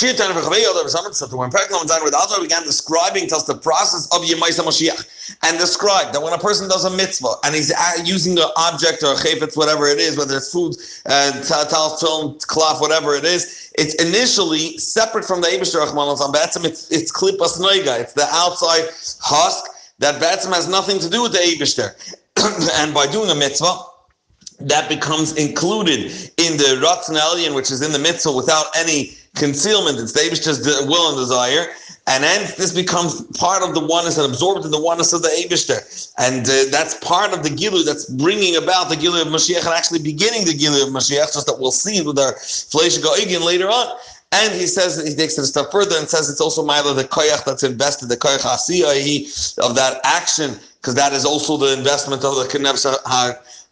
Shirtan v'chavei other v'samad so when Perek Lamed with Alter began describing to us the process of Yemaisa Mashiach and described that when a person does a mitzvah and he's using an object or a chayfetz, whatever it is, whether it's food, uh, tal, film, cloth, whatever it is, it's initially separate from the Eibush Rachman It's it's klipas noiga. It's the outside husk that Batsim has nothing to do with the Eibush and by doing a mitzvah, that becomes included in the Ratzon Elyon, which is in the mitzvah without any concealment. It's the Abish's will and desire. And then this becomes part of the oneness and absorbed in the oneness of the Abishter. And uh, that's part of the Gilu that's bringing about the Gilu of Mashiach and actually beginning the Gilu of Mashiach, just that we'll see with our Fleish Goigin later on. And he says he takes it a step further and says it's also Mila the koyach that's invested, the koyach asiyah of that action, because that is also the investment of the Kenev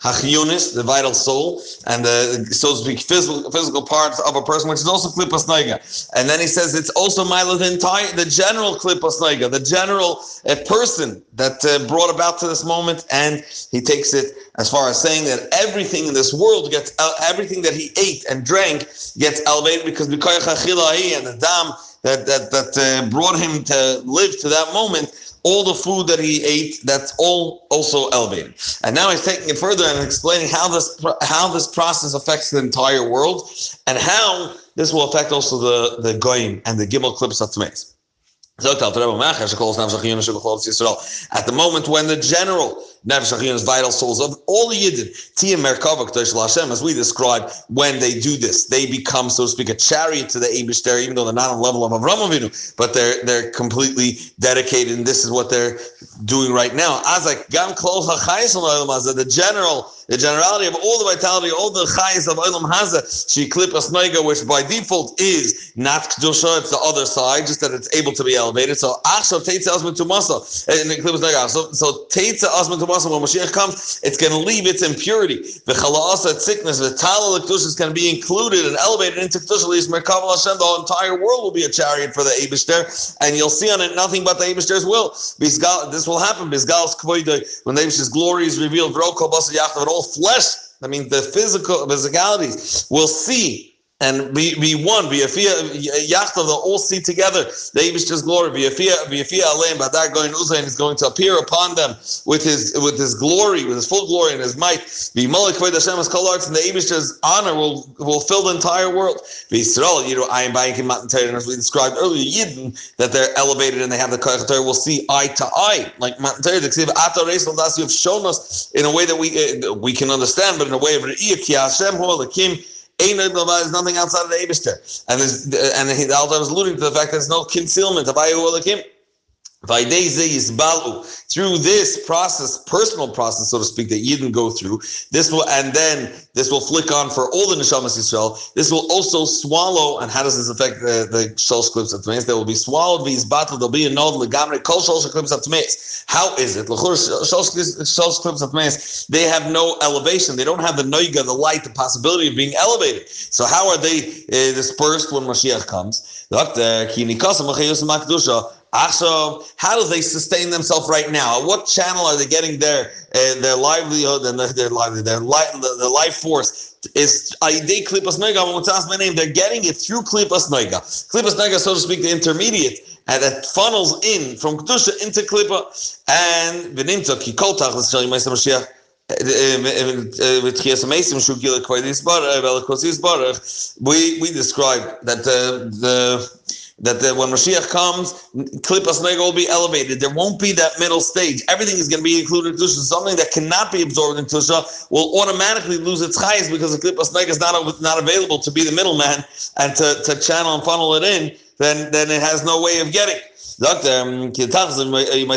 Hachionis, the vital soul, and the so to speak physical physical parts of a person, which is also klipas noiga. And then he says it's also mila the entire the general klipas noiga, the general uh, person that uh, brought about to this moment, and he takes it as far as saying that everything in this world gets uh, everything that he ate and drank gets elevated because b'koyach because and the dam that that that uh, brought him to live to that moment all the food that he ate, that's all also elevated. And now he's taking it further and explaining how this how this process affects the entire world and how this will affect also the, the goyim and the gimel clips of Tmeis. At the moment when the general Nefesh vital souls of all the Yidden, Tiyam Merkava Hashem, as we describe, when they do this, they become, so to speak, a chariot to the Abishter, even though they're not on the level of Avram Avinu, but they're they're completely dedicated, and this is what they're doing right now. Like Gam Klos the general the generality of all the vitality, all the chayes of Olam Haza, she klipas noiga, which by default is not kedusha, it's the other side, just that it's able to be elevated. So achshav teitza asman tumasa, and klipas noiga. So so teitza asman tumasa, when Mashiach comes, it's going to leave its impurity. The chalasa sickness, the tala kedusha is going to be included and elevated into kedusha. Merkav Hashem, the entire world will be a chariot for the Eibushter, and you'll see on it nothing but the Eibushter's will. This will happen. When the Eibushter's glory is revealed, all flesh, I mean the physical physicalities, will see and be one, be a yachta, they'll all see together the Abish's glory. Be a fia aleim, badar going uzain is going to appear upon them with his with his glory, with his full glory and his might. Be malik Hashem as arts, and the Abish's honor will will fill the entire world. Be Yisrael, you know, I am buying him and as we described earlier, Yidden, that they're elevated and they have the koyach will see eye to eye, like Matan Torah. You have shown us in a way that we uh, we can understand, but in a way of Re'iyah, Ki Hashem Hu Alakim, there's nothing outside of the Abishter. And, and the Alta was alluding to the fact that there's no concealment of Ayu Olakim. Through this process, personal process, so to speak, that Yidden go through, this will, and then this will flick on for all the Neshamas Yisrael. This will also swallow, and how does this affect the, the Shalosh Clips of Tmeis? They will be swallowed, these battle, there'll be a nod, legamre, kol Shalosh Clips of Tmeis. How is it? Shalosh Clips of Tmeis, they have no elevation. They don't have the noiga, the light, the possibility of being elevated. So how are they uh, dispersed when Mashiach comes? Achshav, how do they sustain themselves right now? What channel are they getting their uh, their livelihood and their their livelihood, their life their life force? Is Aidei Klipas Noiga, my name, they're getting it through Klipas Noiga. Klipas Noiga, so to speak, the intermediate, and that funnels in from Kedusha into Klipa, and Venimta, Kikol Tachlis Shali Maisa Mashiach, uh, uh, we we described that the the that the, when Mashiach comes, Klippas Nega will be elevated. There won't be that middle stage. Everything is going to be included in Tusha. Something that cannot be absorbed in Tusha will automatically lose its chayes because the Klippas is not, not available to be the middleman and to, to channel and funnel it in. Then, then it has no way of getting.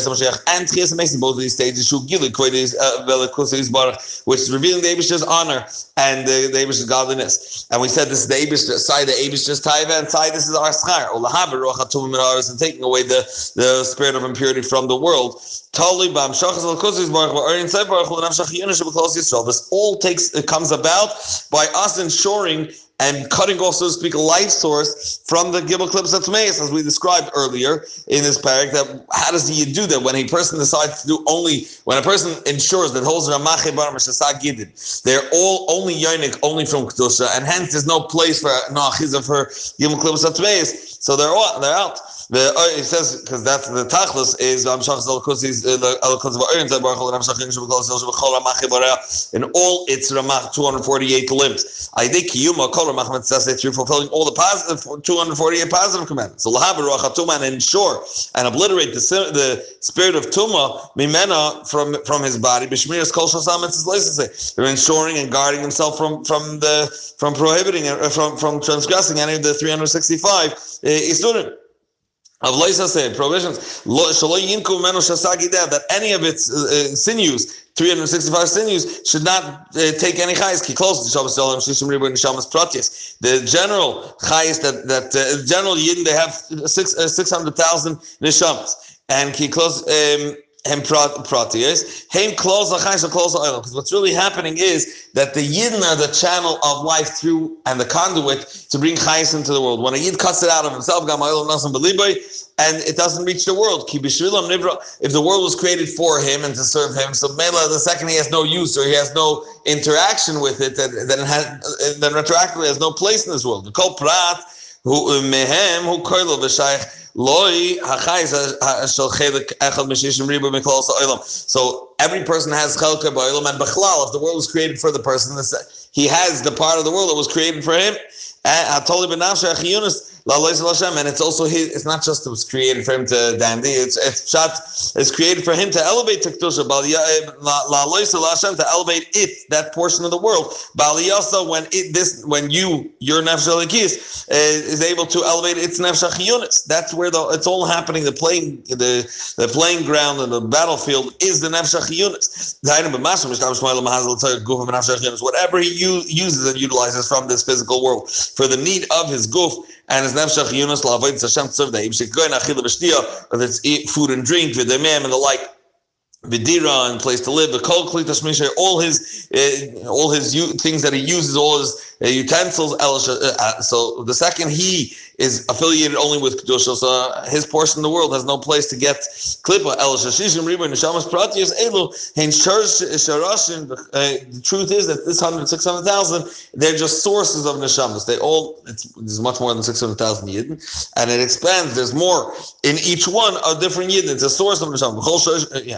Mashiach and Chias Mason, both of these stages, which is revealing the Abish's honor and the, the Abish's godliness. And we said this is the Abish side, the Abish's taiva, and side this is our schar, and taking away the, the spirit of impurity from the world. This all takes it comes about by us ensuring and cutting off, so to speak, a life source from the Gimel Klips Atmeis, as we described earlier in this parak. That how does he do that when a person decides to do only when a person ensures that holds Ramache Bar Gidin, they're all only yonik, only from Kedusha, and hence there's no place for no achiza for Gimel Klips Atmeis. So they're all, they're out. The uh, it says because that's the tachlis is uh, in all its ramach 248 limbs. I think yuma kol ramach mitzvah through fulfilling all the positive 248 positive commandments. So lahaber ruachatuma and ensure and obliterate the the spirit of tuma mimena from from his body. B'shmiras kol shasam mitzvahs They're ensuring and guarding himself from from the from prohibiting uh, from from transgressing any of the 365 uh, isurim of Loisa said prohibitions that any of its uh, uh sinews 365 sinews should not uh, take any chayes ki close to Shabbos Shalom Shishim Ribu and Shabbos Pratyas. The general chayes that that uh, general yidden they have six uh, six hundred thousand neshamas and ki close. Um, hem pratius, hem close lachayis close oil. Because what's really happening is that the yidden are the channel of life through and the conduit to bring chayis into the world. When a yid cuts it out of himself, gam oil nothing and it doesn't reach the world. If the world was created for him and to serve him, so Mela, the second he has no use or he has no interaction with it, then then, has, then retroactively has no place in this world. The kol prat who mehem who koilo v'shayich so every person has chelka ba'olam and b'chlal. If the world was created for the person, he has the part of the world that was created for him. Eh, and and it's also his. It's not just it was created for him to dandy. It's it's shot. It's created for him to elevate to kedusha. Eh, to elevate it that portion of the world. Baliyasa when it this when you your nefesh is eh, is able to elevate its nefesh That's where the it's all happening. The playing the the playing ground and the battlefield is the nefesh Whatever he uses and utilizes from this physical world for the need of his goof and his nefshach Yunus la'avoid Hashem shekoyin achila b'shtia, whether it's eat food and drink, v'demem and the like vidira and place to live, the all his uh, all his u- things that he uses, all his utensils. Uh, uh, so the second he is affiliated only with kedusha, so his portion of the world has no place to get klipa. The truth is that this hundred six hundred thousand, they're just sources of neshamas. They all it's there's much more than six hundred thousand yidden, and it expands. There's more in each one a different yidden. It's a source of neshamas. Yeah.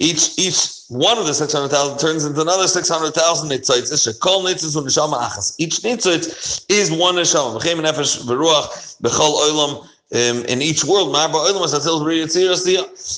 Each each one of the 600,000 turns into another 600,000 nitzoitzes. Shekol nitzitz u'neshama achas. Each nitzitz is one neshama. V'chem nefesh v'ruach b'chol um, in each world.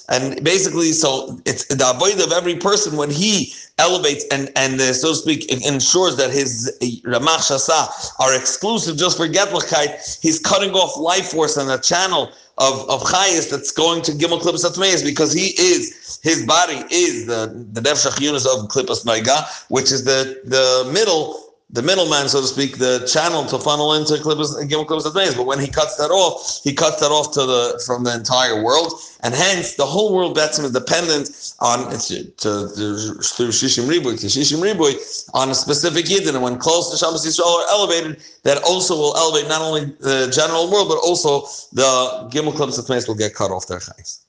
And basically, so it's the avoid of every person when he elevates and and uh, so to speak ensures that his ramach shasa are exclusive just for getlichkeit. He's cutting off life force and a channel of of chayis that's going to gimel klipas atmeis because he is his body is the the nefshach of klipas noiga, which is the the middle the middleman, so to speak, the channel to funnel into and Gimel Klipas days. But when he cuts that off, he cuts that off to the from the entire world, and hence the whole world Betzim is dependent on to, through Shishim Riboy to Shishim Riboy on a specific Yidden. And when close to Shabbos Yisrael are elevated, that also will elevate not only the general world but also the Gimel Klipas will get cut off their chayes.